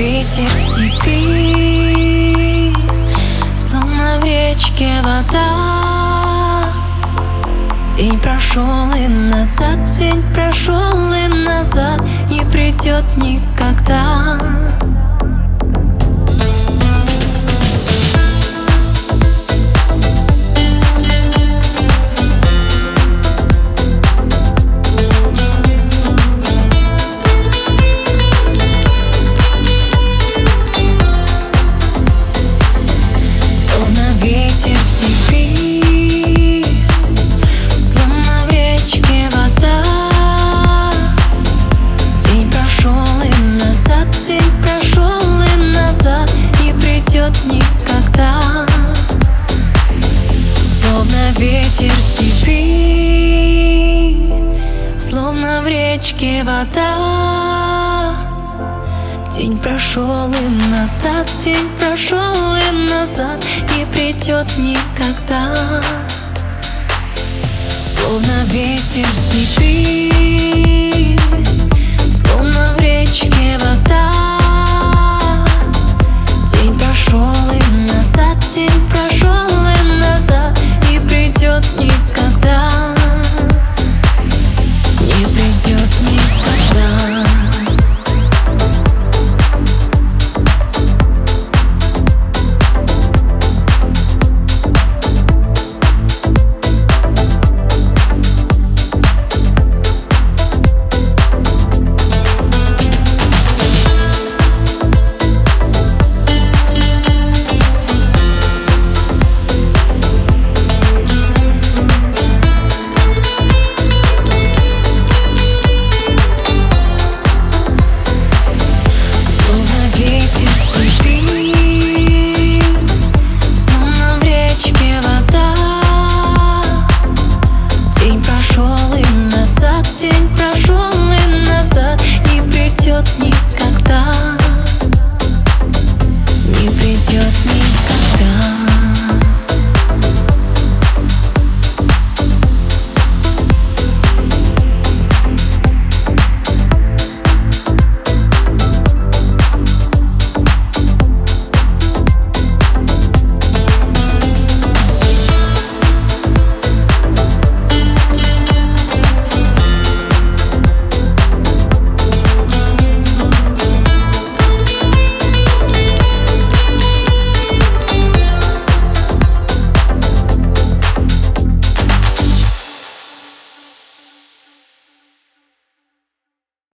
ветер в степи Словно в речке вода. День прошел и назад, день прошел и назад Не придет никогда речке вода. День прошел и назад, день прошел и назад Не придет никогда. Словно ветер в степи прошел и назад, день прошел и назад Не придет никогда.